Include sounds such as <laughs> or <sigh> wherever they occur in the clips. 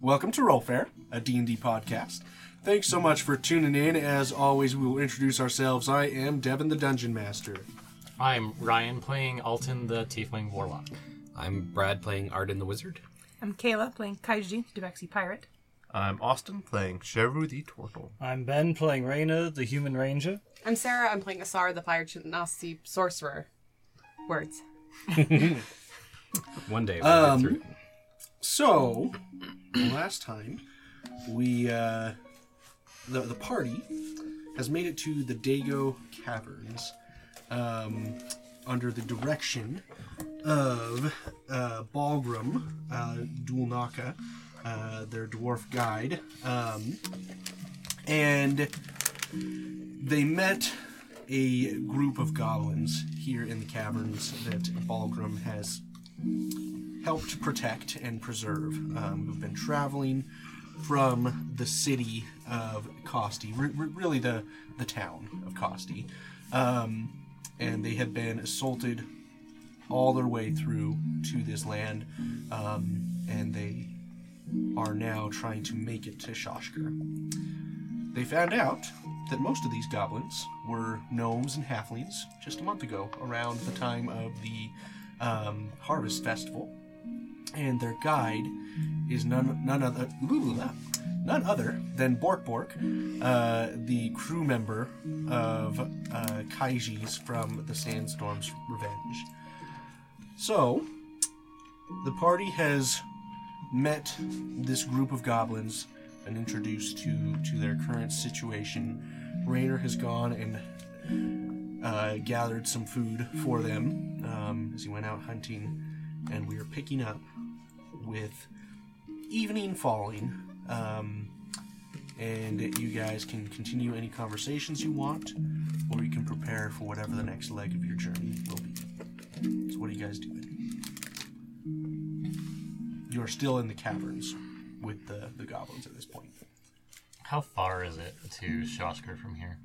welcome to Roll Fair, a D&D podcast. Thanks so much for tuning in. As always, we will introduce ourselves. I am Devin the Dungeon Master. I'm Ryan playing Alton the Tiefling Warlock. I'm Brad playing Arden the Wizard. I'm Kayla playing Kaiji, Devaxi Pirate. I'm Austin playing Cheru the Turtle. I'm Ben playing Raina, the human ranger. I'm Sarah. I'm playing Asara, the Fire Genasi sorcerer. Words. <laughs> One day we'll Um, get through. it. So, last time we uh, the the party has made it to the Dago Caverns um, under the direction of uh, Balgrim uh, Dulnaka, uh, their dwarf guide, um, and they met a group of goblins here in the caverns that Balgrim has helped protect and preserve, um, who've been traveling from the city of Costi, re- re- really the, the town of Costi. Um, and they have been assaulted all their way through to this land, um, and they are now trying to make it to Shoshker. They found out that most of these goblins were gnomes and halflings just a month ago, around the time of the um, Harvest Festival. And their guide is none none other none other than Bork Bork, uh, the crew member of uh, Kaiji's from the Sandstorm's Revenge. So, the party has met this group of goblins and introduced to to their current situation. Rainer has gone and uh, gathered some food for them um, as he went out hunting, and we are picking up with evening falling. Um, and you guys can continue any conversations you want, or you can prepare for whatever the next leg of your journey will be. So, what are you guys doing? You are still in the caverns with the, the goblins at this point. How far is it to Shoshker from here?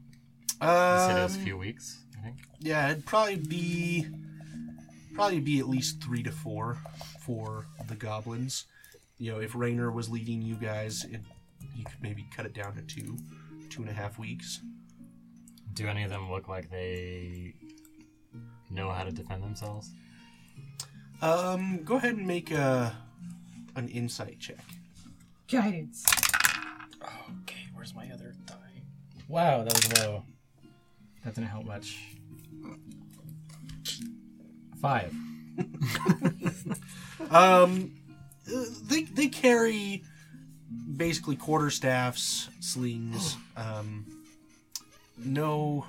Um, it was a few weeks, I think. Yeah, it'd probably be probably be at least three to four for the goblins. You know, if Rainer was leading you guys, it, you could maybe cut it down to two, two and a half weeks. Do any of them look like they know how to defend themselves? Um, go ahead and make a an insight check. Guidance. Okay, where's my other die? Wow, that was low. That didn't help much. Five. <laughs> Um, they they carry basically quarter staffs, slings. Um, no,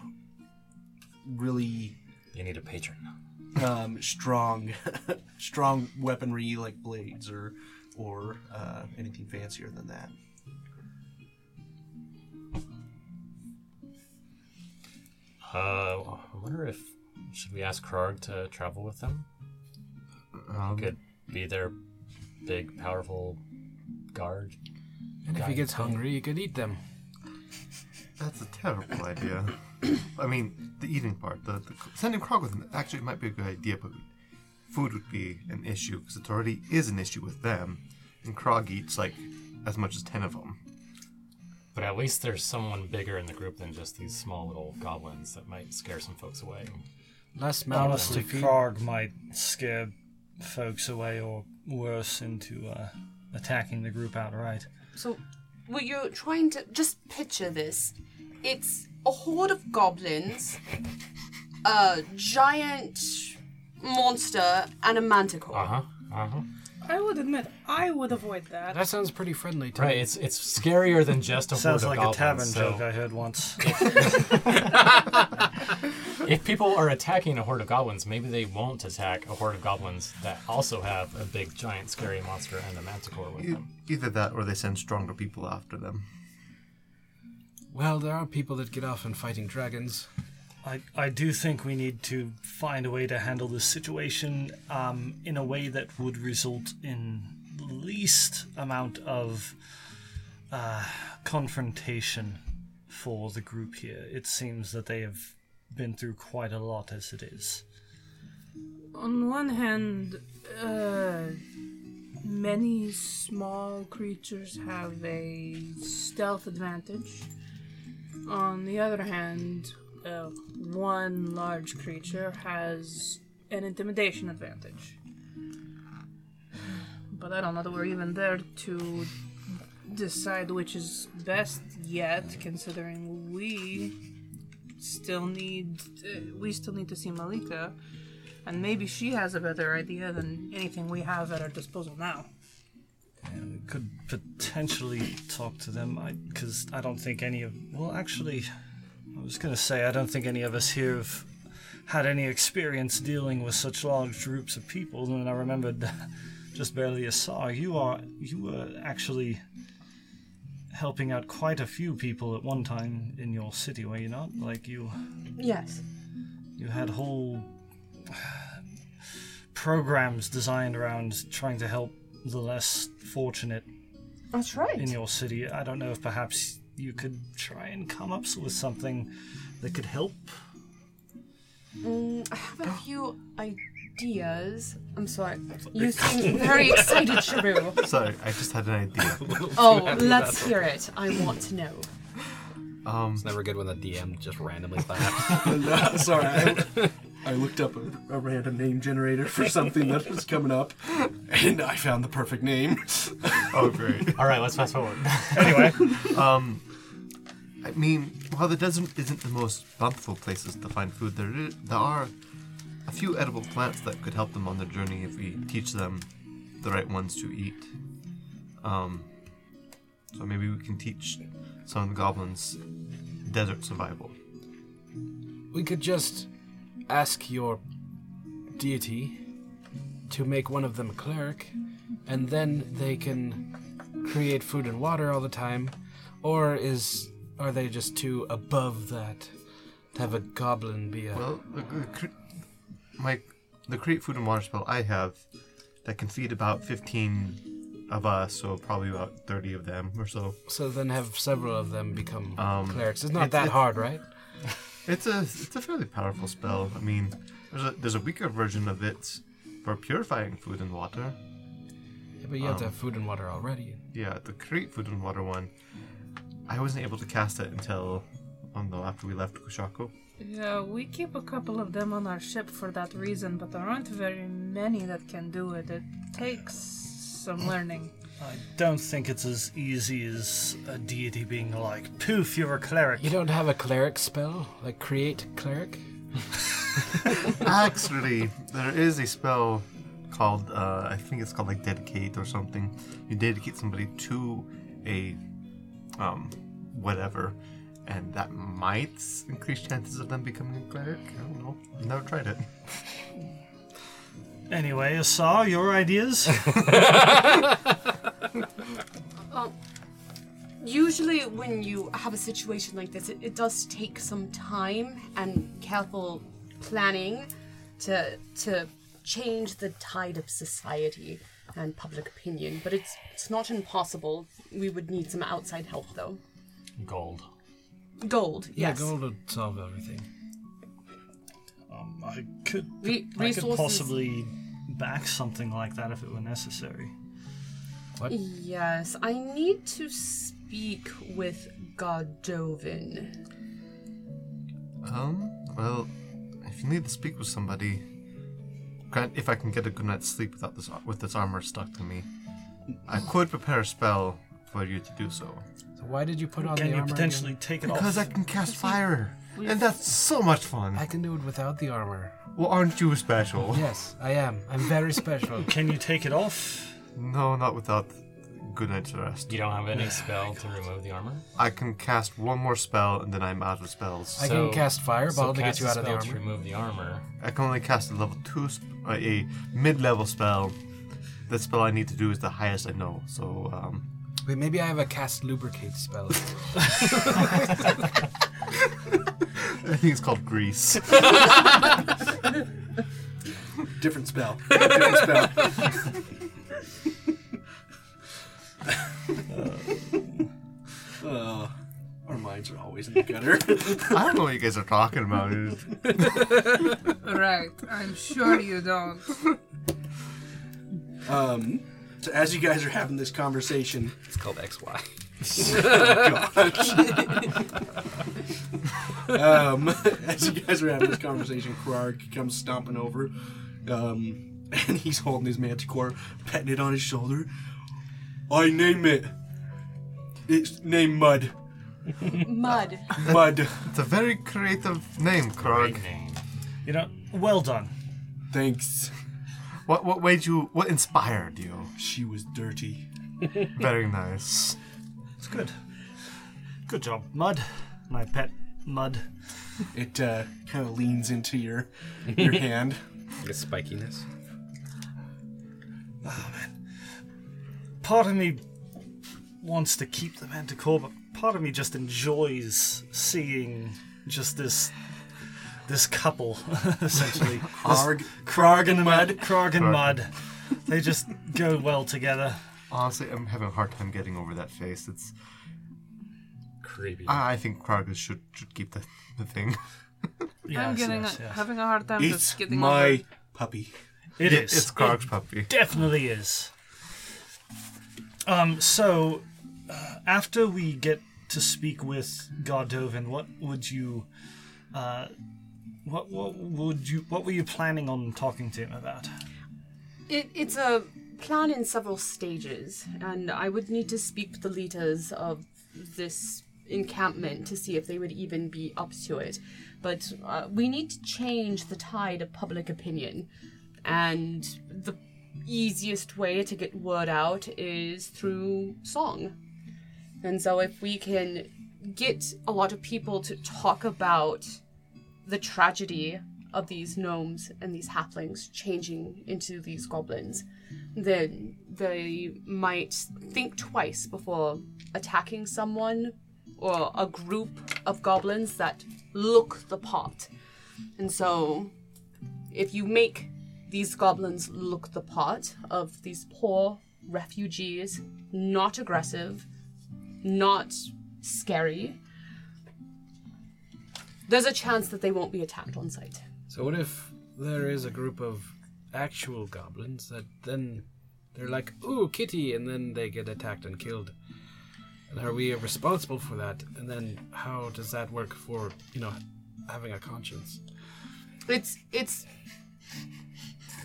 really You need a patron. um, strong, <laughs> strong weaponry like blades or or uh, anything fancier than that. Uh, I wonder if should we ask Krog to travel with them? Um, Could be their big, powerful guard. And if he gets hungry, you could eat them. That's a terrible idea. I mean, the eating part, the, the sending Krog with them actually might be a good idea, but food would be an issue because it already is an issue with them, and Krog eats like as much as ten of them. But at least there's someone bigger in the group than just these small little goblins that might scare some folks away. Less mouths to feed. Krog might scare folks away or worse into uh, attacking the group outright. So, what you're trying to just picture this? It's a horde of goblins, a giant monster, and a manticore. Uh huh. Uh huh. I would admit, I would avoid that. That sounds pretty friendly to Right. me. It's it's scarier than just a horde of goblins. Sounds horde like of a tavern so joke I heard once. <laughs> <laughs> if people are attacking a horde of goblins, maybe they won't attack a horde of goblins that also have a big, giant, scary monster and a manticore with E- them. Either that, or they send stronger people after them. Well, there are people that get off on fighting dragons. I, I do think we need to find a way to handle this situation um, in a way that would result in least amount of uh, confrontation for the group here. It seems that they have been through quite a lot as it is. On one hand, uh, many small creatures have a stealth advantage. On the other hand, uh, one large creature has an intimidation advantage. But I don't know that we're even there to decide which is best yet, considering we still need uh, we still need to see Malika, and maybe she has a better idea than anything we have at our disposal now. And we could potentially talk to them, because I, don't think any of. Well, actually, I was to say, I don't think any of us here have had any experience dealing with such large groups of people. And I remembered <laughs> just barely a saw. You are. You were actually helping out quite a few people at one time in your city, were you not? Like, you. Yes. You had whole programs designed around trying to help the less fortunate That's right. in your city. I don't know if perhaps you could try and come up with something that could help. Mm, I have a few ideas. I'm sorry. You seem very <laughs> excited, Sharu. Sorry, I just had an idea. <laughs> Oh, let's hear it. I want to know. Um, It's never good when the DM just randomly <laughs> claps. No, sorry, I, I looked up a, a random name generator for something that was coming up, and I found the perfect name. oh, great. All right, let's fast forward. Anyway, I mean, while the desert isn't the most bountiful places to find food, there i- there are a few edible plants that could help them on their journey if we teach them the right ones to eat. Um, so maybe we can teach some of the goblins desert survival. we could just ask your deity to make one of them a cleric, and then they can create food and water all the time. Or is are they just too above that to have a goblin be a? Well, the, the, cre- my the create food and water spell I have that can feed about fifteen of us, so probably about thirty of them or so. so then have several of them become Um, clerics. It's not it's- that it's- hard, right? <laughs> It's a it's a fairly powerful spell. I mean, there's a there's a weaker version of it for purifying food and water. Yeah, but you have to have food and water already. Yeah, the create food and water one. I wasn't able to cast it until oh no, after we left Kushako. Yeah, we keep a couple of them on our ship for that reason, but there aren't very many that can do it. It takes some learning. I don't think it's as easy as a deity being like, poof, you're a cleric. You don't have a cleric spell like create cleric. <laughs> Actually, there is a spell called uh, I think it's called like dedicate or something. You dedicate somebody to a um whatever, and that might increase chances of them becoming a cleric. I don't know. I've never tried it. Anyway, Asar, your ideas? <laughs> <laughs> Usually, when you have a situation like this, it, it does take some time and careful planning to to change the tide of society and public opinion. But it's it's not impossible. We would need some outside help, though. Gold. Gold, yes. Yeah, gold would solve everything. um, I could, Re- I could resources- possibly back something like that if it were necessary. What? Yes, I need to speak with Godovin. Um, well, if you need to speak with somebody, grant if I can get a good night's sleep without this with this armor stuck to me, I could prepare a spell for you to do so. So why did you put on Can the you armor? potentially again? take it off? Because I off? can cast fire, and that's so much fun. I can do it without the armor. Well, aren't you special? Yes, I am. I'm very special. <laughs> Can you take it off? No, not without good night's rest. You don't have any spell to remove the armor? I can cast one more spell, and then I'm out of spells. I can cast fireball to get cast you a out of the spell armor. To remove the armor. I can only cast a level two, sp- uh, a mid-level spell. The spell I need to do is the highest I know. So, um, Wait, maybe I have a cast lubricate spell. <laughs> I think it's called grease. Different spell. <laughs> Different spell. Uh, our minds are always in the gutter. I don't know what you guys are talking about. Right, I'm sure you don't. Um, So as you guys are having this conversation, It's called XY. <laughs> um, <laughs> as you guys are having this conversation, Krarg comes stomping over, um, and he's holding his manticore, petting it on his shoulder. I name it. It's named Mud. Mud. Mud. It's a very creative name, Krog. Great name. You know, well done. Thanks. What what made you? What inspired you? She was dirty. <laughs> Very nice. It's good. Good job, Mud. My pet Mud. It uh, kind of leans into your your <laughs> hand. The spikiness. Oh man. Part of me wants to keep the manticore, but part of me just enjoys seeing just this this couple, <laughs> essentially. <laughs> Krarg, Krarg and Mud. Krog and Mud. They just go well together. Honestly, I'm having a hard time getting over that face. It's. Creepy. I I think Krog should should keep the, the thing. <laughs> Yes, I'm getting yes, a, yes. having a hard time It's just getting my over. puppy. It is. It's Krog's puppy. definitely is. Um, so uh, after we get to speak with Gardoven, what would you, uh, what what would you, what were you planning on talking to him about? It, it's a plan in several stages, and I would need to speak with the leaders of this encampment to see if they would even be up to it. But uh, we need to change the tide of public opinion, and the easiest way to get word out is through song. And so, if we can get a lot of people to talk about the tragedy of these gnomes and these halflings changing into these goblins, then they might think twice before attacking someone or a group of goblins that look the part. And so, if you make these goblins look the part of these poor refugees, not aggressive, not scary, there's a chance that they won't be attacked on sight. So what if there is a group of actual goblins that then they're like, "Ooh, kitty," and then they get attacked and killed? And are we responsible for that? And then how does that work for you know having a conscience? It's it's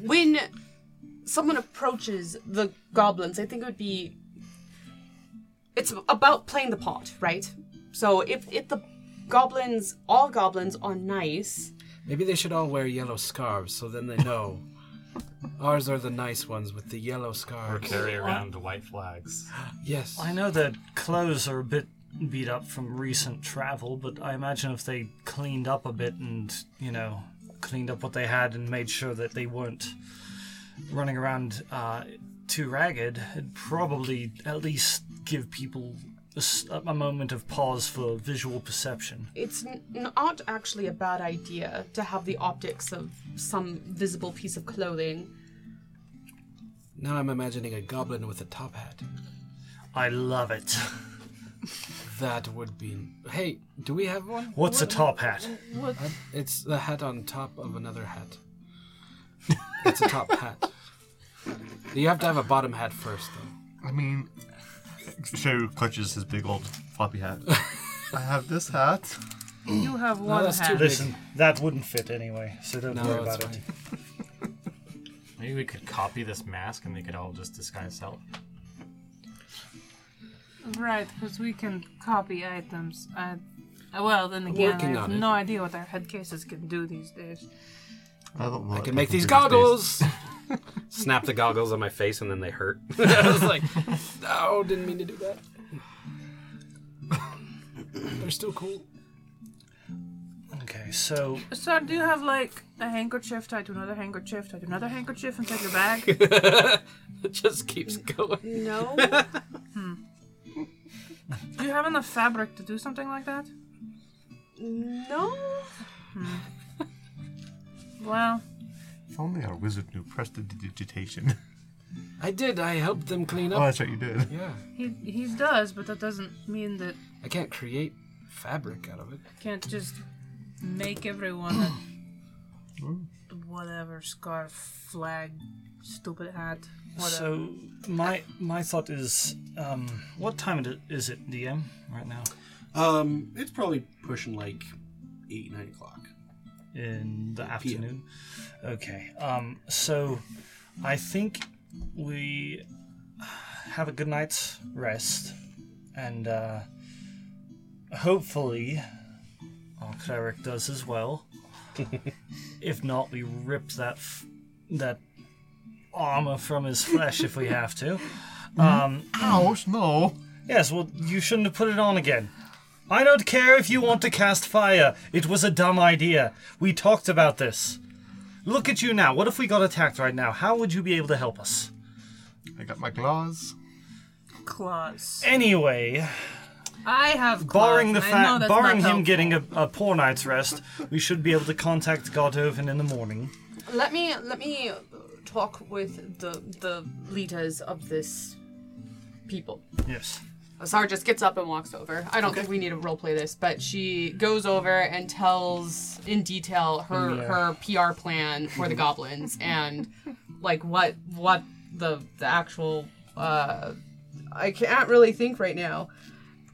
when someone approaches the goblins, I think it would be it's about playing the part, right? So if if the goblins all goblins are nice, Maybe they should all wear yellow scarves so then they know. <laughs> Ours are the nice ones with the yellow scarves. Or scarves. carry around the white flags. Yes. I know that clothes are a bit beat up from recent travel, but I imagine if they cleaned up a bit and you know cleaned up what they had and made sure that they weren't running around uh, too ragged, it'd probably at least give people a, s- a moment of pause for visual perception. it's n- not actually a bad idea to have the optics of some visible piece of clothing. Now I'm imagining a goblin with a top hat. I love it. <laughs> That would be. Hey, do we have one? What's a top hat? What? Uh, it's the hat on top of another hat. it's a top <laughs> hat. You have to have a bottom hat first, though. I mean, Sherry clutches his big old floppy hat. <laughs> I have this hat. You have one that's too hat. big. Listen, that wouldn't fit anyway, so don't No, worry it's about it. <laughs> Maybe we could copy this mask and they could all just disguise self. Right, because we can copy items. I, uh, well, then again, working I have on it. no idea what our head cases can do these days. I don't know. I can make these do goggles! <laughs> Snap the goggles on my face and then they hurt. <laughs> I was like, oh, didn't mean to do that. They're still cool. Okay, so So, I do you have like a handkerchief tied to another handkerchief tied to another handkerchief inside your bag? <laughs> it just keeps going. No, <laughs> hmm. do you have enough fabric to do something like that? no. Hmm. Well, If only our wizard knew prestidigitation. <laughs> I did, I helped them clean up. oh, that's right, you did. Yeah. he he does, but that doesn't mean that I can't create fabric out of it. can't just make everyone a <clears throat> whatever scarf, flag, stupid hat, whatever. So my my thought is, um, what time is it, DM, right now? Um, it's probably pushing like eight, nine o'clock. In the afternoon. Okay. Um, so I think we have a good night's rest, and uh, hopefully our cleric does as well. <laughs> if not, we rip that f- that armor from his flesh if we have to. <laughs> Um, Ouch, no. Yes, well, you shouldn't have put it on again. I don't care if you want to cast fire. It was a dumb idea. We talked about this. Look at you now. What if we got attacked right now? How would you be able to help us? I got my claws. claws. Anyway, I have claws. barring the and I know fact, that's barring not him getting a, a poor night's rest, we should be able to contact Godhoven in the morning. Let me let me talk with the the leaders of this people. Yes. Sarah just gets up and walks over. I don't think we need to roleplay this, but she goes over and tells in detail her her PR plan for the <laughs> goblins and like what what the the actual uh I can't really think right now.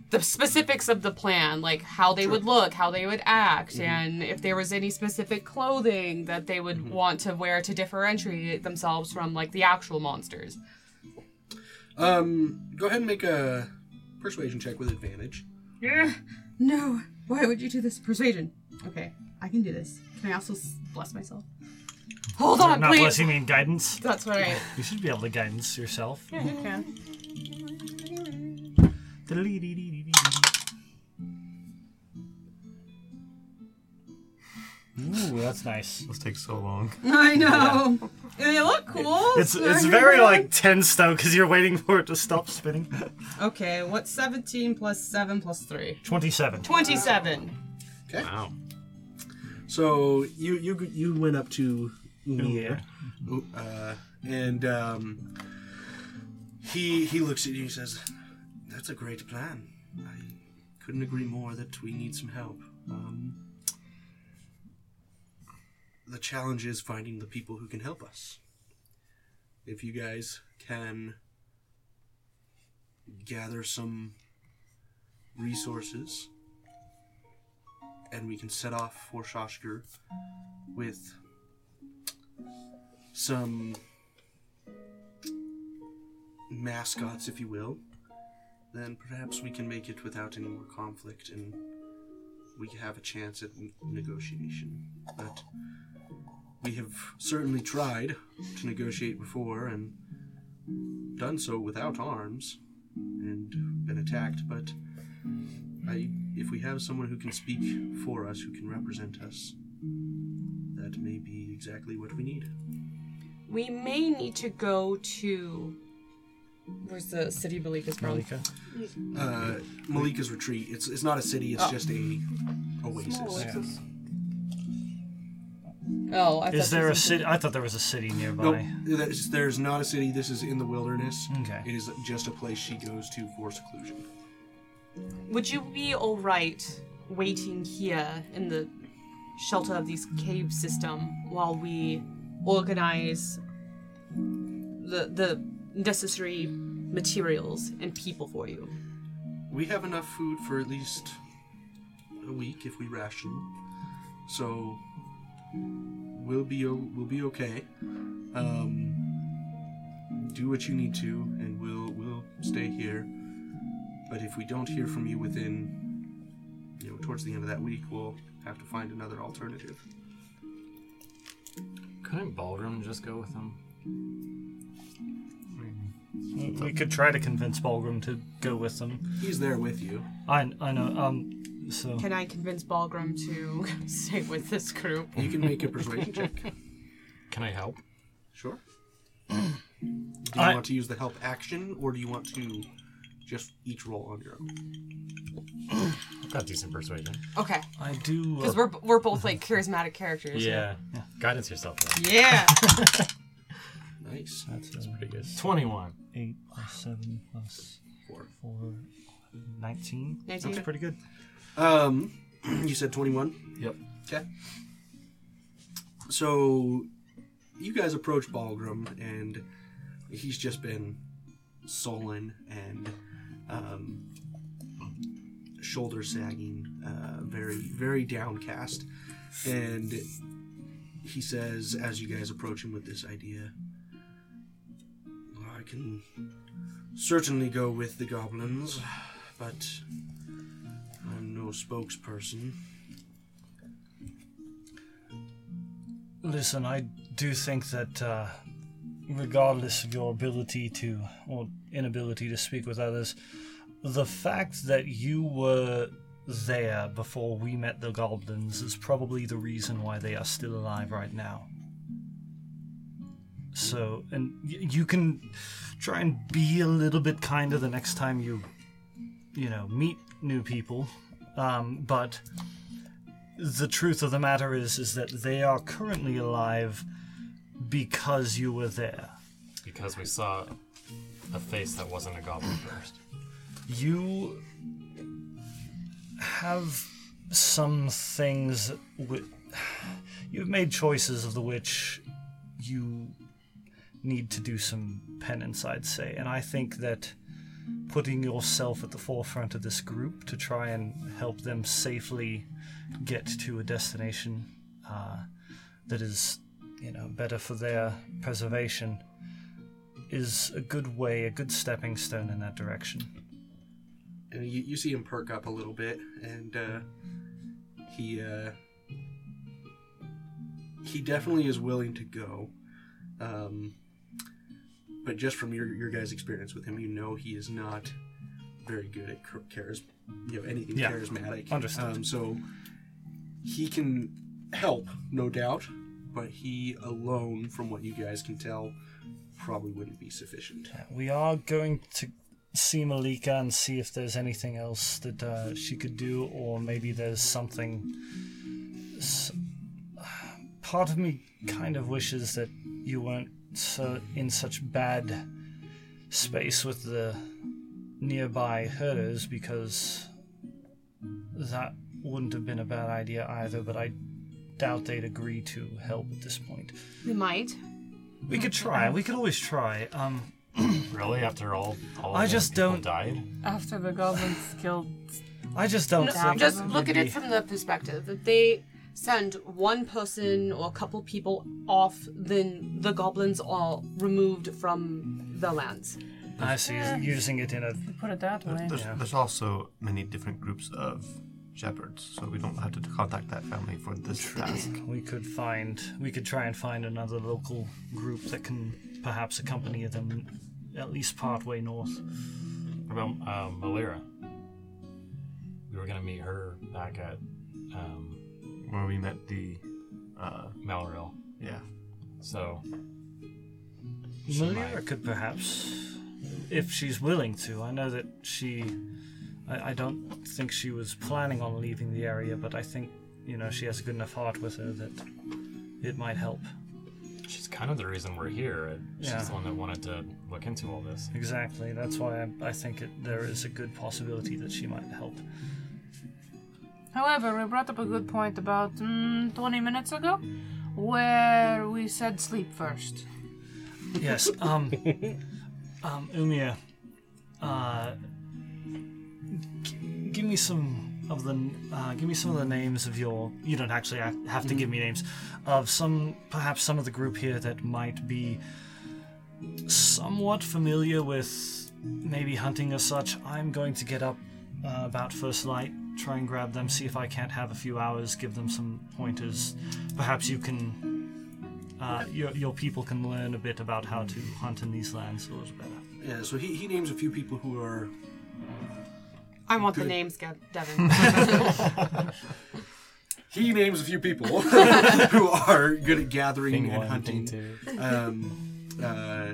The specifics of the plan, like how they would look, how they would act, and if there was any specific clothing that they would want to wear to differentiate themselves from like the actual monsters. Um, go ahead and make a persuasion check with advantage. Yeah. No. Why would you do this? Persuasion. Okay, I can do this. Can I also s- bless myself? Hold on, Not please. blessing me guidance. That's right. You should be able to guidance yourself. Yeah, you can. Ooh, that's nice. This takes so long. <laughs> I know. They look cool. It's it's very like tense though because you're waiting for it to stop spinning. <laughs> Okay, what's 17 plus 7 plus 3? Twenty-seven. 27. Okay. Wow. So you you you went up to Umir, Umir. uh, and um, he he looks at you and says, "That's a great plan. I couldn't agree more that we need some help. Um, the challenge is finding the people who can help us. If you guys can gather some resources." and we can set off for Shoshker with some mascots, if you will, then perhaps we can make it without any more conflict and we have a chance at negotiation. But we have certainly tried to negotiate before and done so without arms and been attacked, but I, if we have someone who can speak for us, who can represent us, that may be exactly what we need. We may need to go to. Where's the city Malika's from? Malika. Uh, Malika's retreat. It's it's not a city. It's Oh. just a oasis. Oh, I Is thought there a city? I thought there was a city nearby. Nope, there's, there's not a city. This is in the wilderness. Okay. It is just a place she goes to for seclusion. Would you be alright waiting here in the shelter of this cave system while we organize the the necessary materials and people for you? We have enough food for at least a week if we ration. So we'll be we'll be okay. Um, do what you need to, and we'll we'll stay here. But if we don't hear from you within, you know, towards the end of that week, we'll have to find another alternative. Couldn't Balgrim just go with them? We could try to convince Balgrim to go with them. He's there with you. I I know. Um. So Can I convince Balgrim to <laughs> stay with this group? You can make a persuasion check. <laughs> Can I help? Sure. <clears throat> Do you I- want to use the help action, or do you want to just each roll on your own? I've got decent persuasion. Okay, I do. because Uh, we're we're both like charismatic characters. Yeah. Guidance yourself. Though. Yeah. <laughs> Nice. that's That's pretty good. uh, Twenty-one. eight plus seven plus Four. four. 19. 19. That's pretty good. Um, <clears throat> you said twenty-one. Yep. Okay. so you guys approach Balgrim, and he's just been sullen and um, shoulder sagging, uh, very, very downcast. And he says, as you guys approach him with this idea, "Well, I can certainly go with the goblins, but Spokesperson. Listen, I do think that uh, regardless of your ability to, or inability to speak with others, the fact that you were there before we met the goblins is probably the reason why they are still alive right now. So, and y- you can try and be a little bit kinder the next time you, you know, meet new people. Um, but the truth of the matter is, is that they are currently alive because you were there. Because we saw a face that wasn't a goblin first. You have some things. Wi- you've made choices of the which you need to do some penance, I'd say, and I think that putting yourself at the forefront of this group to try and help them safely get to a destination uh, that is, you know, better for their preservation is a good way, a good stepping stone in that direction. and you, you see him perk up a little bit and uh, he uh, he definitely is willing to go um, but just from your, your guys experience with him you know he is not very good at char- charis- you know anything Yeah. charismatic Understood. um, so he can help no doubt but he alone from what you guys can tell probably wouldn't be sufficient We are going to see Malika and see if there's anything else that uh, she could do, or maybe there's something. S- part of me kind of wishes that you weren't so in such bad space with the nearby herders because that wouldn't have been a bad idea either. But I doubt they'd agree to help at this point. We might. We could try. We could always try. Um, <clears throat> Really? After all, all I just don't- died. After the goblins killed I just don't No, think. just look at it'd it from the perspective that they send one person or a couple people off, then the goblins are removed from the lands. I see. Using it in a put it that way. There's, there's also many different groups of shepherds, so we don't have to contact that family for this task. we could find we could try and find another local group that can perhaps accompany them at least part way north. What about um, Malira? We were gonna meet her back at um, Where we met the, uh, Malril. yeah. So Malira could perhaps, if she's willing to. I know that she. I, I don't think she was planning on leaving the area, but I think you know she has a good enough heart with her that it might help. she's kind of the reason we're here. She's Yeah. the one that wanted to look into all this. Exactly. That's why I, I think it, there is a good possibility that she might help. However, we brought up a good point about mm, 20 minutes ago, where we said sleep first. Yes. <laughs> Um. um. Umia. Uh. G- give me some of the. Uh, give me some of the names of your. You don't actually have to give me names of some. Perhaps some of the group here that might be somewhat familiar with maybe hunting as such. I'm going to get up uh, about first light. Try and grab them. See if I can't have a few hours. Give them some pointers. Perhaps you can uh, your, your people can learn a bit about how to hunt in these lands a little better. yeah so he, he names a few people who are I want the Good. names, Gav- Devin. <laughs> he names a few people <laughs> who are good at gathering Thing and one, hunting. two. Um, uh,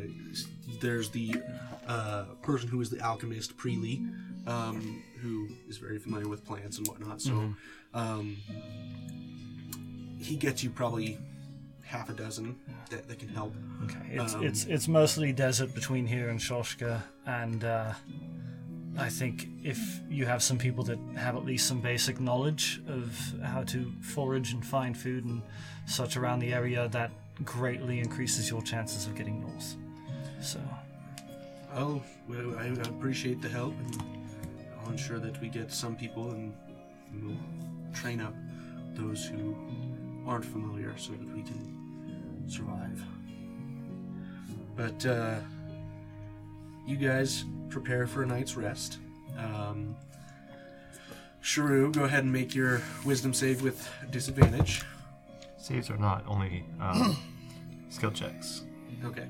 there's the uh, person who is the alchemist, Preely, um, who is very familiar with plants and whatnot. So um, he gets you probably half a dozen that, that can help. Okay, it's Um, it's it's mostly desert between here and Shoshka, and uh, I think if you have some people that have at least some basic knowledge of how to forage and find food and such around the area, that greatly increases your chances of getting north. So, Oh, well, I appreciate the help, and I'll ensure that we get some people, and we'll train up those who aren't familiar so that we can survive. But uh, you guys prepare for a night's rest. Um, Sharu, go ahead and make your wisdom save with disadvantage. Saves are not only um, <clears throat> skill checks. Okay.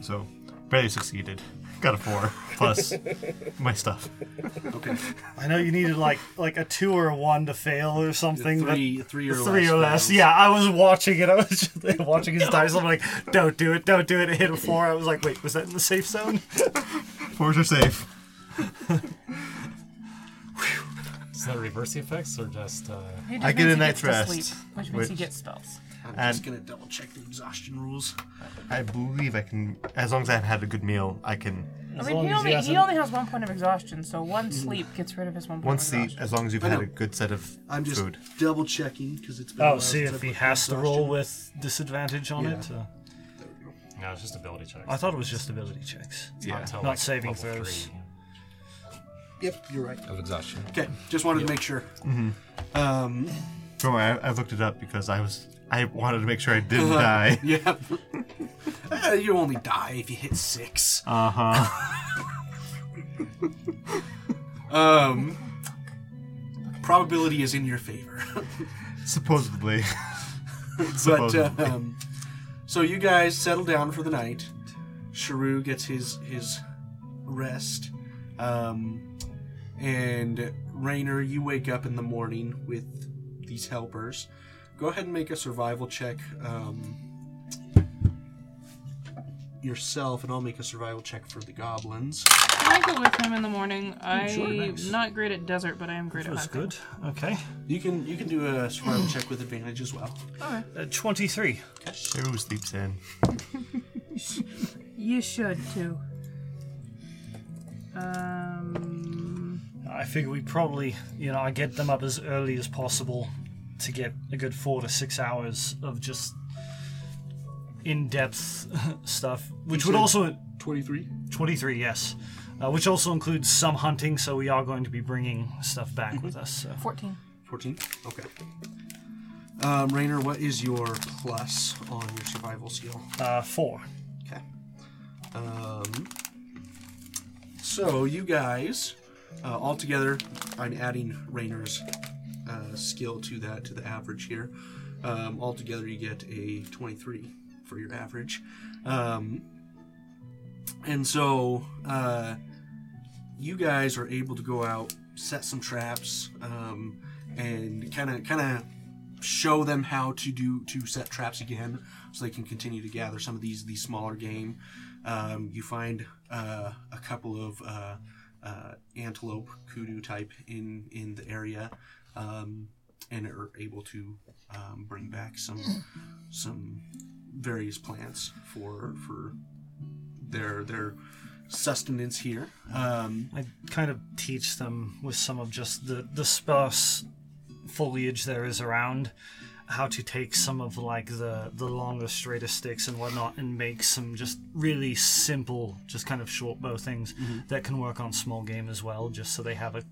So, barely succeeded. Got a four plus my stuff. Okay. <laughs> I know you needed like like a two or a one to fail or something. but- Three, three or three less. or less. fails. Yeah, I was watching it. I was just watching his <laughs> dice. I'm like, don't do it, don't do it. It hit a four. I was like, wait, was that in the safe zone? <laughs> Fours are safe. Is that reverse the effects or just? Uh, I get means a he night's rest, which means he which- gets spells. I'm And- just gonna double check the exhaustion rules. I believe I can, as long as I've had a good meal, I can. I mean, long he as only, he hasn't- only has one point of exhaustion, so one sleep gets rid of his one point Once of the, exhaustion. as long as you've I had know. a good set of I'm just food. double checking because it's been. a Oh, while see since if I've he looked has to at roll exhaustion. with disadvantage on Yeah. it. Uh, no, it's just ability checks. I thought it was just ability checks. It's not, until, Not like, saving level throws. three. Yep, you're right. Of exhaustion. Okay, just wanted to make sure. Um, Don't worry, I, I looked it up because I was I wanted to make sure I didn't Uh-huh. die. <laughs> yeah. Uh, you only die if you hit six. Uh huh. <laughs> Um, probability is in your favor. <laughs> Supposedly. but Supposedly. um, so you guys settle down for the night. Sharu gets his his rest, um, and Rainer, you wake up in the morning with these helpers. Go ahead and make a survival check um, yourself, and I'll make a survival check for the goblins. Can I go with him in the morning? I'm sure, nice. not great at desert, but I am great That at was hunting. good. Okay. You can you can do a survival check with advantage as well. Okay. Uh, 23. Sharu sleeps in. <laughs> You should too. Um, I figure we probably, you know, I get them up as early as possible to get a good four to six hours of just in-depth <laughs> stuff, which would also Twenty three. 23, yes, uh, which also includes some hunting. So we are going to be bringing stuff back with us. So. 14. 14? Okay. Um, Rainer, what is your plus on your survival skill? Uh, four. Okay. Um, so, you guys, uh, all together, I'm adding Rainer's uh, skill to that, to the average here. Um, all together, you get a 23 for your average. Um, and so, uh, you guys are able to go out, set some traps, um, and kind of kind of show them how to do to set traps again, so they can continue to gather some of these these smaller game. Um, you find uh, a couple of uh, uh, antelope kudu type in in the area, um, and are able to um, bring back some some various plants for for their their sustenance here. Um, I kind of teach them with some of just the the sparse foliage there is around how to take some of like the the longer straighter sticks and whatnot and make some just really simple just kind of short bow things that can work on small game as well just so they have a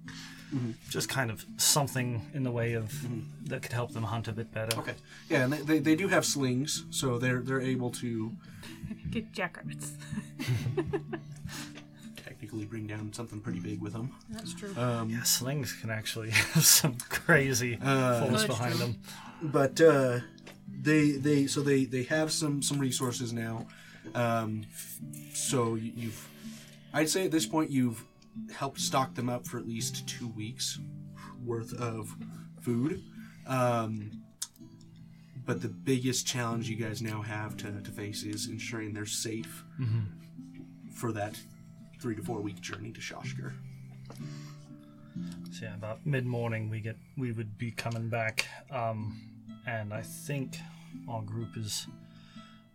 just kind of something in the way of that could help them hunt a bit better okay, yeah, and they, they, they do have slings, so they're they're able to Get jackrabbits. technically bring down something pretty big with them. That's true. yeah slings can actually <laughs> have some crazy force behind true. them but uh, they they so they they have some some resources now. Um, so you've, I'd say at this point you've helped stock them up for at least two weeks worth of food. Um, but the biggest challenge you guys now have to, to face is ensuring they're safe for that three to four week journey to Shoshker. So yeah, about mid morning we get we would be coming back, um, and I think our group is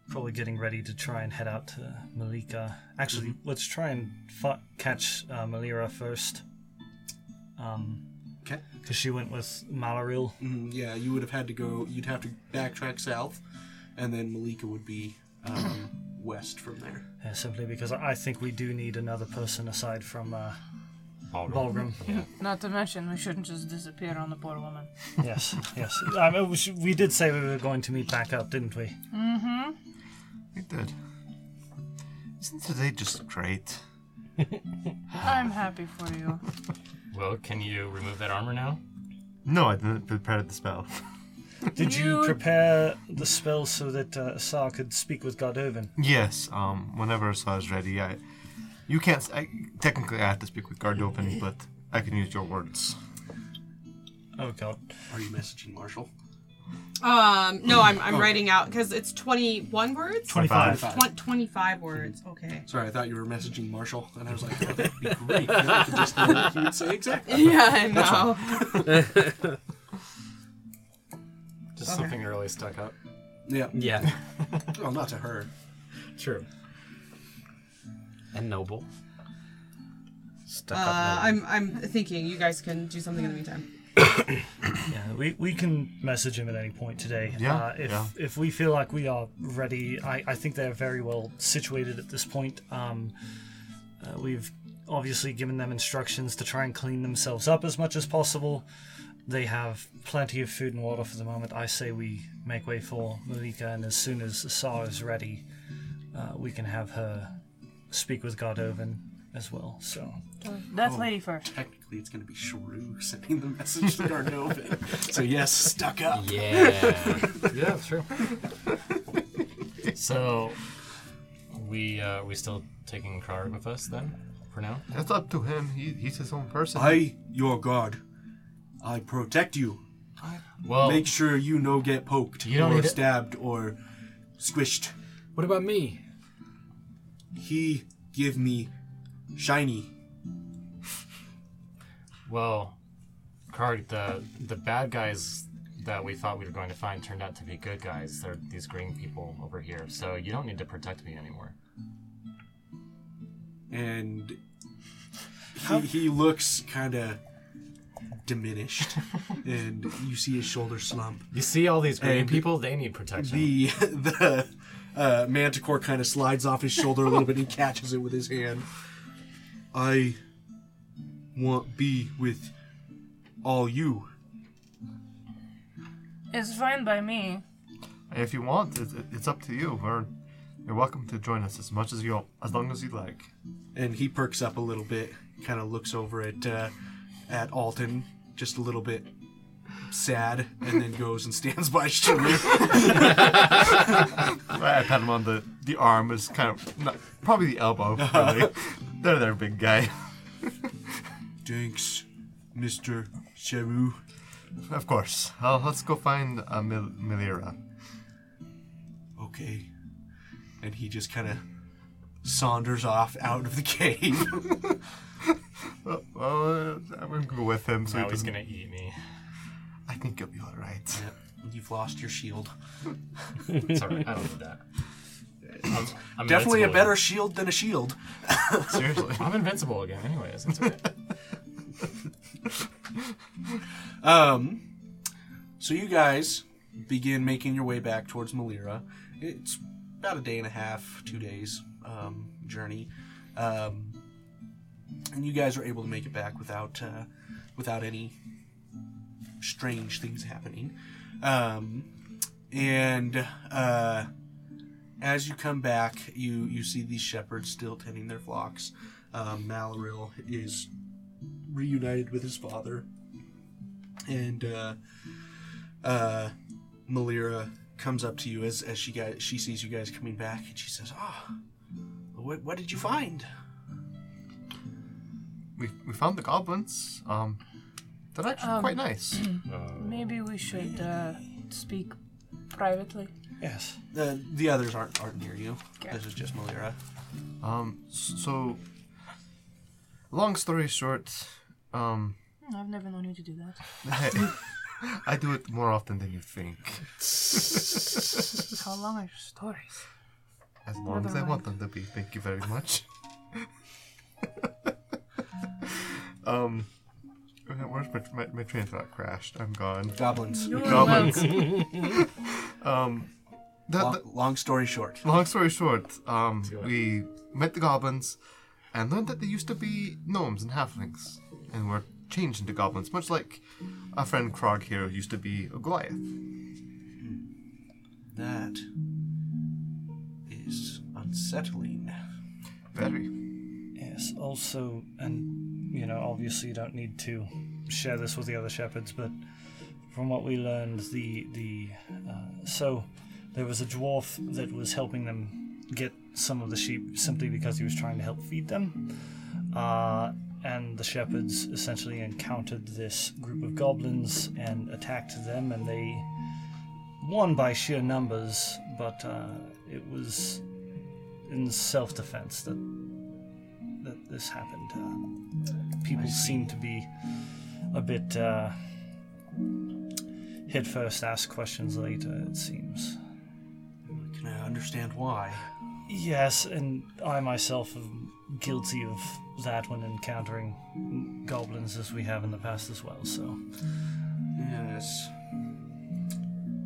probably getting ready to try and head out to Malika. Actually, let's try and fa- catch uh, Malira first. Um, Okay. because she went with Malaril. Mhm, yeah, you would have had to go. You'd have to backtrack south, and then Malika would be um, <clears throat> west from there. Yeah, simply because I I think we do need another person aside from uh, Balgrim. Balgrim. Not to mention, we shouldn't just disappear on the poor woman. yes, yes. I mean, we, we did say we were going to meet back up, didn't we? We did. Isn't today just great? <laughs> I'm happy for you. Well, can you remove that armor now? No, I didn't prepare the spell. <laughs> Did you You- prepare the spell so that uh, Asar could speak with Gardoven? yes, um, whenever Saw is ready, I. You can't. s- I, technically, I have to speak with Gardovan, but I can use your words. Oh god. Are you messaging Marshall? Um, no, I'm, I'm writing out because it's 21 words? 25. Twen- 25 words. Okay. Sorry, I thought you were messaging Marshall, and I was like, oh, that'd be great. Then I could just know what he would say exactly. Yeah, I know. <laughs> Just something really stuck up. Yeah. Yeah. <laughs> Well, not to her. True. And noble. Stuck Uh, up. I'm, I'm thinking you guys can do something in the meantime. Yeah, we, we can message him at any point today. Yeah, Uh, if yeah. if we feel like we are ready, I, I think they're very well situated at this point. Um, uh, we've obviously given them instructions to try and clean themselves up as much as possible. They have plenty of food and water for the moment. I say we make way for Malika, and as soon as Asar is ready, uh, we can have her speak with Gardoven as well. So That lady first. Technically, it's going to be Shrew <laughs> sending the message to Gardoven. <laughs> so, yes, stuck up. Yeah. <laughs> yeah, true. so, we uh, we still taking Krarg with us then, for now? That's up to him. He, he's his own person. I, your god, I protect you. Well, Make sure you no get poked You don't or need to- stabbed or squished. What about me? He give me shiny. well, Card, the the bad guys that we thought we were going to find turned out to be good guys. They're these green people over here. So you don't need to protect me anymore. and <laughs> he, he looks kind of diminished <laughs> and you see his shoulder slump You see all these green And people? They need protection. the <laughs> the uh, manticore kind of slides off his shoulder a little bit and he catches it with his hand i want be with all you It's fine by me. If you want, it, it- it's up to you. We're, you're welcome to join us as much as you, as long as you like. and he perks up a little bit kind of looks over at uh, at alton just a little bit sad and then <laughs> goes and stands by Shrew. <laughs> I pat him on the, the arm. Is kind of not, probably the elbow. Really. <laughs> there, there, big guy. thanks mr Sheru. Of course. Uh, let's go find uh, Mil- Milira. okay. And he just kind of saunders off out of the cave. <laughs> Uh, well, I'm gonna go with him. So now he he's doesn't- gonna eat me. I think you'll be all right. You've lost your shield. <laughs> Sorry, I don't need that. I'm, I'm Definitely a invincible better shield than a shield. <laughs> Seriously. I'm invincible again, anyways. It's okay. <laughs> Um, so you guys begin making your way back towards Malira. It's about a day and a half, two days um, journey, um, and you guys are able to make it back without uh, without any strange things happening. Um, and uh, as you come back, you you see these shepherds still tending their flocks. Um, Malaril is reunited with his father and uh, uh, Malira comes up to you as, as she guys she sees you guys coming back, and she says, "Ah, what, what did you find?" We, we found the goblins. Um, they're actually quite nice. <clears throat> Maybe we should uh, speak privately. Yes. Uh, the others aren't aren't near you. Okay. This is just Malira. Um, so, long story short, um, I've never known you to do that. I, <laughs> I do it more often than you think. How long are your stories? As long as I want them to be. Thank you very much. <laughs> um, where's my, my, my train thought crashed? I'm gone. Goblins. Goblins. <laughs> Um, that, Long, that- long story short. <laughs> long story short, um, we met the goblins and learned that they used to be gnomes and halflings and were changed into goblins, much like our friend Krog here used to be a Goliath. That is unsettling. Very. Yes, also, and you know, obviously you don't need to share this with the other shepherds, but from what we learned, the the uh, so there was a dwarf that was helping them get some of the sheep simply because he was trying to help feed them, uh, and the shepherds essentially encountered this group of goblins and attacked them, and they won by sheer numbers, but uh, it was in self-defense that that this happened. Uh, people seem to be a bit uh, hit first, ask questions later. It seems. Can I understand why? Yes, and I myself am guilty of that when encountering goblins, as we have in the past as well. So, Yes.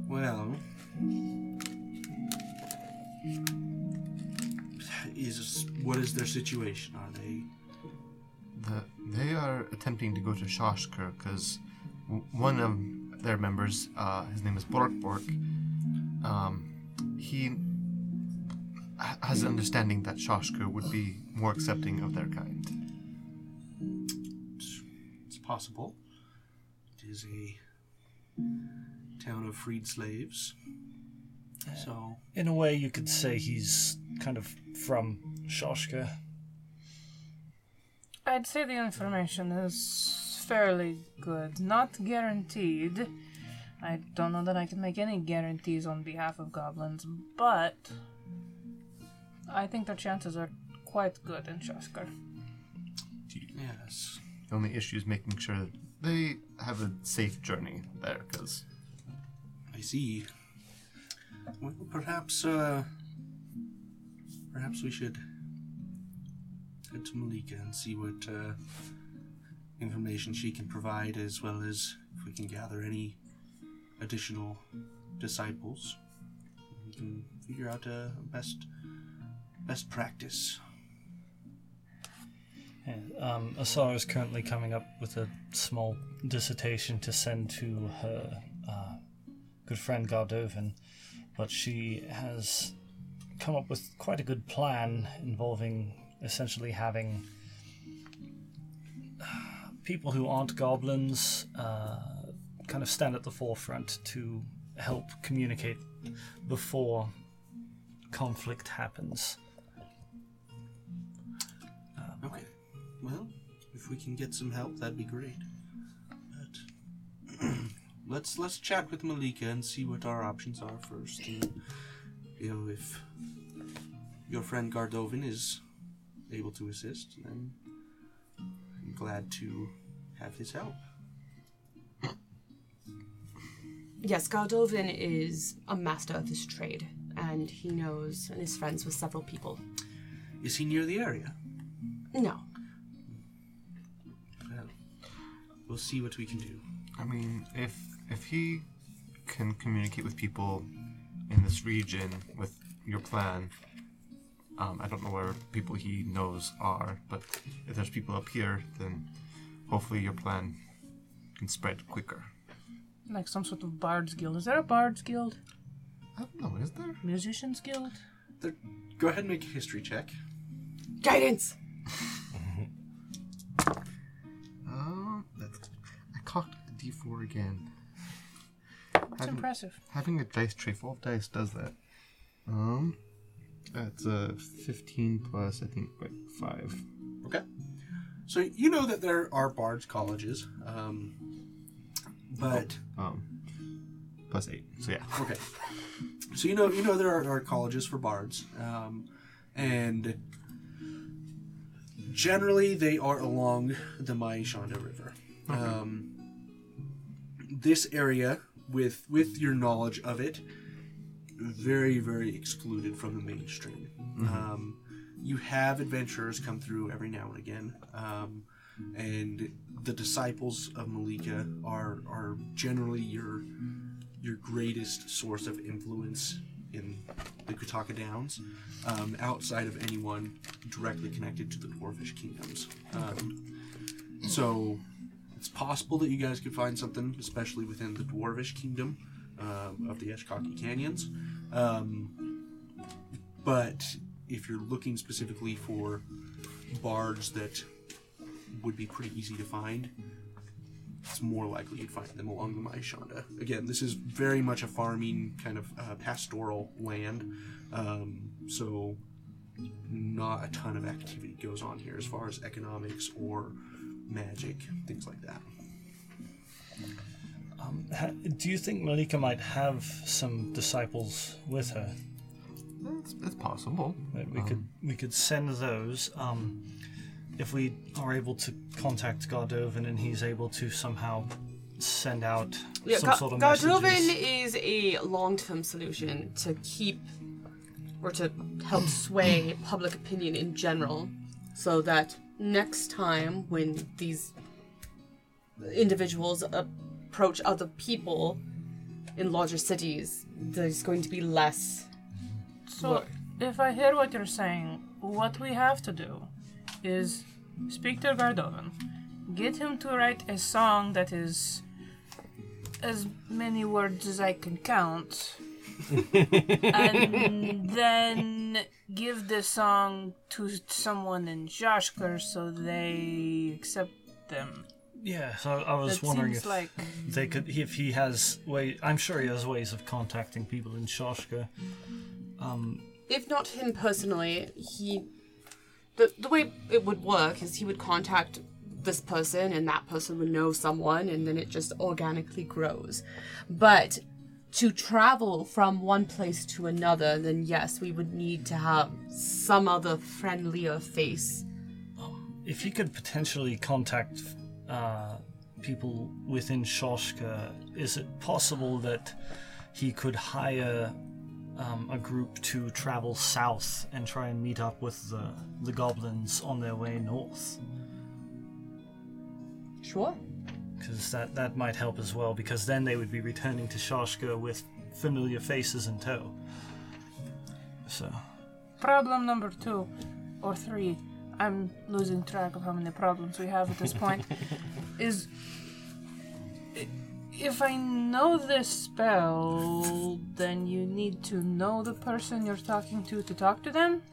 Well, is what is their situation? Are they? The, they are attempting to go to Shoshker because one of their members, uh, his name is Bork Bork, um, he has an understanding that Shoshker would be more accepting of their kind. It's possible. It is a town of freed slaves. So in a way, you could say he's kind of from Shoshka. I'd say the information is fairly good. Not guaranteed. I don't know that I can make any guarantees on behalf of goblins, but I think their chances are quite good in Shoskar. yes, The only issue is making sure that they have a safe journey there because I see. Well, perhaps, uh, perhaps we should head to Malika and see what uh, information she can provide, as well as if we can gather any additional disciples. We can figure out a best best practice. And, um, Asara is currently coming up with a small dissertation to send to her uh, good friend Gardovan, but she has come up with quite a good plan involving essentially having people who aren't goblins uh, kind of stand at the forefront to help communicate before conflict happens. Um, okay. Well, if we can get some help, that'd be great. But <clears throat> let's let's chat with Malika and see what our options are first. And, you know, if your friend Gardovan is able to assist, then I'm glad to have his help. Yes, Gardovan is a master of his trade, and he knows and is friends with several people. Is he near the area? No, Well, we'll see what we can do. I mean, if if he can communicate with people in this region with your plan, um, I don't know where people he knows are, but if there's people up here, then hopefully your plan can spread quicker. Like some sort of Bard's Guild. Is there a Bard's Guild? I don't know, is there? Musicians Guild? There, go ahead and make a history check. guidance. Um, <laughs> that's, I cocked the D4 again. That's Having, impressive. having a dice tray full of dice does that. Um, that's a 15 plus, I think, like 5. Okay. So you know that there are bards colleges, um, but Um, plus 8. So yeah. <laughs> okay. So you know you know there are, are colleges for bards, um, and generally they are along the Maishanda River. Um, this area, with with your knowledge of it, very, very excluded from the mainstream. Um, you have adventurers come through every now and again, um, and the disciples of Malika are are generally your your greatest source of influence in the Kutaka Downs, um, outside of anyone directly connected to the Dwarfish kingdoms. Um, so it's possible that you guys could find something, especially within the Dwarvish kingdom um, of the Eshkaki Canyons. Um, but if you're looking specifically for bards that would be pretty easy to find, it's more likely you'd find them along the Maishanda. Again, this is very much a farming kind of uh, pastoral land, um, so not a ton of activity goes on here as far as economics or magic, things like that. Ha- Do you think Malika might have some disciples with her? It's, it's possible. That we could we could send those. Um, if we are able to contact Gardovan and he's able to somehow send out Yeah, some Ga- sort of Gardovan messages. is a long-term solution to keep or to help <clears throat> sway public opinion in general, so that next time when these individuals approach other people in larger cities, there's going to be less. So, if I hear what you're saying, what we have to do is speak to Gardovan, get him to write a song that is as many words as I can count, <laughs> and then give the song to someone in Joshkar so they accept them. Yeah, so I was That wondering seems if like they could, if he has way. I'm sure he has ways of contacting people in Shoshka. Um, if not him personally, he. The, the way it would work is he would contact this person, and that person would know someone, and then it just organically grows. But to travel from one place to another, then yes, we would need to have some other friendlier face. If he could potentially contact uh, people within Shoshka, is it possible that he could hire um, a group to travel south and try and meet up with the, the goblins on their way north? Sure. Because that, that might help as well, because then they would be returning to Shashka with familiar faces in tow. So, problem number two or three. I'm losing track of how many problems we have at this point. <laughs> is i- if I know this spell, then you need to know the person you're talking to to talk to them.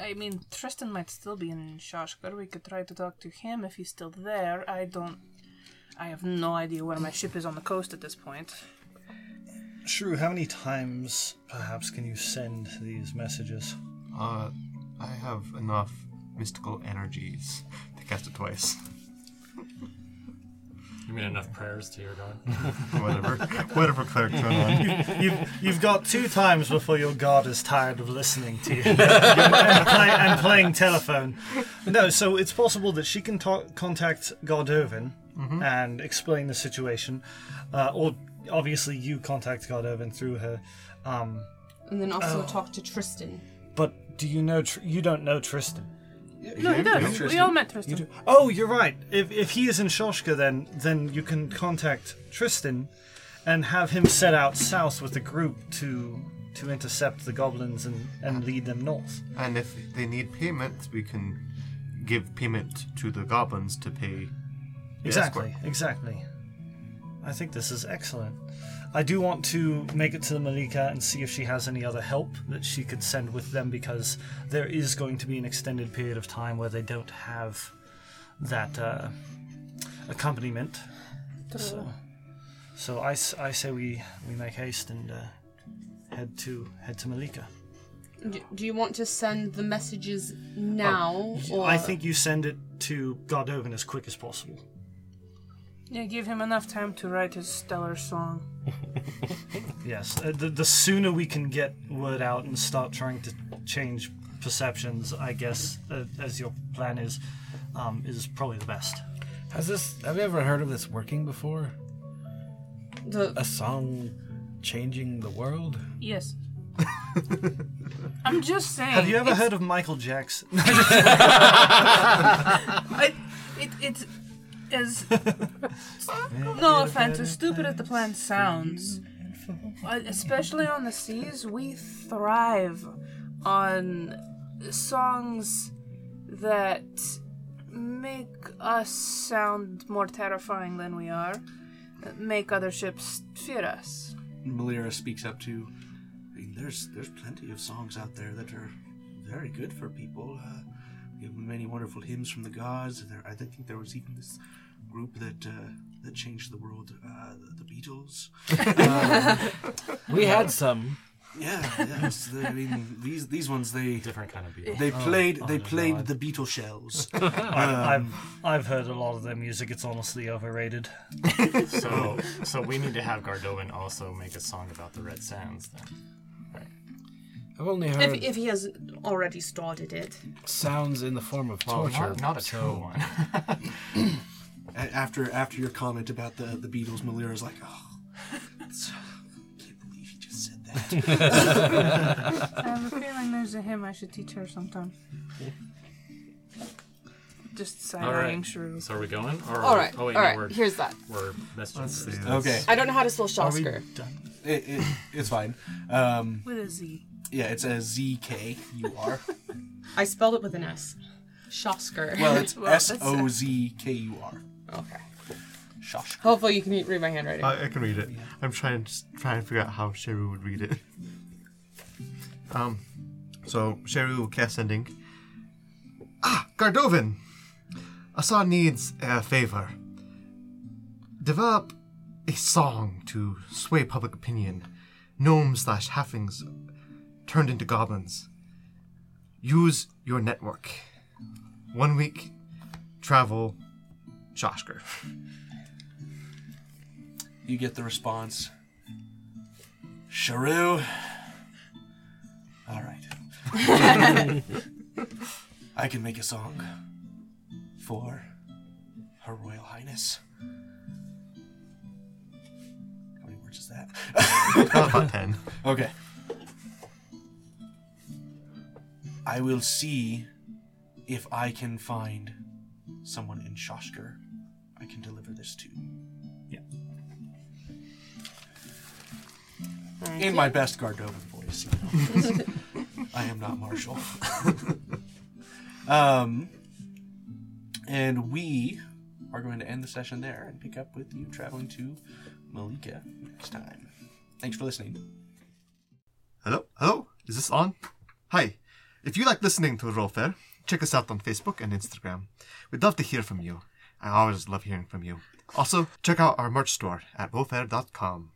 I mean, Tristan might still be in Shoshkar. We could try to talk to him if he's still there. I don't. I have no idea where my ship is on the coast at this point. Shrew, how many times perhaps can you send these messages? Uh, I have enough mystical energies to cast it twice. <laughs> You mean enough prayers to your god? <laughs> whatever, whatever cleric's run on. <laughs> You've, you've got two times before your god is tired of listening to you <laughs> and, play, and playing telephone. No, so it's possible that she can ta- contact Gardovan and explain the situation, uh, or obviously you contact Gardovan through her. Um, And then also talk to Tristan. but do you know? Tr- you don't know Tristan. No, he does. We all met Tristan. Oh, you're right. If, if he is in Shoshka, then then you can contact Tristan and have him set out south with the group to to intercept the goblins and, and lead them north. And if they need payment, we can give payment to the goblins to pay. the Exactly, escort. exactly. I think this is excellent. I do want to make it to the Malika and see if she has any other help that she could send with them because there is going to be an extended period of time where they don't have that uh, accompaniment. So, so I, I say we, we make haste and uh, head to head to Malika. Do, do you want to send the messages now? or... I think you send it to Gardovan as quick as possible. Yeah, give him enough time to write his stellar song. <laughs> Yes, uh, the, the sooner we can get word out and start trying to change perceptions, I guess, uh, as your plan is, um, is probably the best. Has this? Have you ever heard of this working before? the A song changing the world? Yes. <laughs> I'm just saying. Have you ever it's- heard of Michael Jackson? <laughs> I, it, it's as <laughs> no offense, as stupid as the plan sounds, uh, especially on the seas, we thrive on songs that make us sound more terrifying than we are, that make other ships fear us. Malira speaks up to. I mean, there's there's plenty of songs out there that are very good for people. Uh, we have many wonderful hymns from the gods. There, I think there was even this group that uh, that changed the world, uh, the, the Beatles. <laughs> We had some. Yeah, yes. they- I mean, these these ones they Different kind of beetle. they played they no, played God. the Beatle shells. <laughs> I, I've I've heard a lot of their music. It's honestly overrated. <laughs> So, so we need to have Gardovan also make a song about the Red Sands. Then. I've only If, heard if he has already started it. sounds in the form of Well, torture. not, not a so- true one. A- after after your comment about the the Beatles, Malira's like, oh, it's- I can't believe he just said that. <laughs> I have a feeling there's a hymn I should teach her sometime. Just side All right. eyeing Shrew. So are we going? Or All right. Oh wait, all no, right. we're Here's that. we're messaging. Let's see. first. Okay, I don't know how to spell Are we Shosker. done? it, it, it's fine. Um, With a Z. yeah, it's a Z K U R. I spelled it with an S. Shosker. Well, it's <laughs> Well, S that's O Z K U R. okay. Shosh. Hopefully you can read my handwriting. I, I can read it. I'm trying to trying to figure out how Sheru would read it. <laughs> Um, so Sheru will cast sending. Ah, Gardovan. Asa needs a favor. Develop a song to sway public opinion. Gnomes slash halflings turned into goblins. Use your network. One week, travel, Shosker. You get the response. Sharu. All right. <laughs> I can make a song for Her Royal Highness. How many words is that? <laughs> About ten. okay. I will see if I can find someone in Shoshker I can deliver this to. Yeah. In my best Gardovan voice. you know. <laughs> I am not Marshall. <laughs> um, and we are going to end the session there and pick up with you traveling to Malika next time. Thanks for listening. Hello? Hello? Is this on? Hi. If you like listening to Rollfare, check us out on Facebook and Instagram. We'd love to hear from you. I always love hearing from you. Also, check out our merch store at rollfare.com.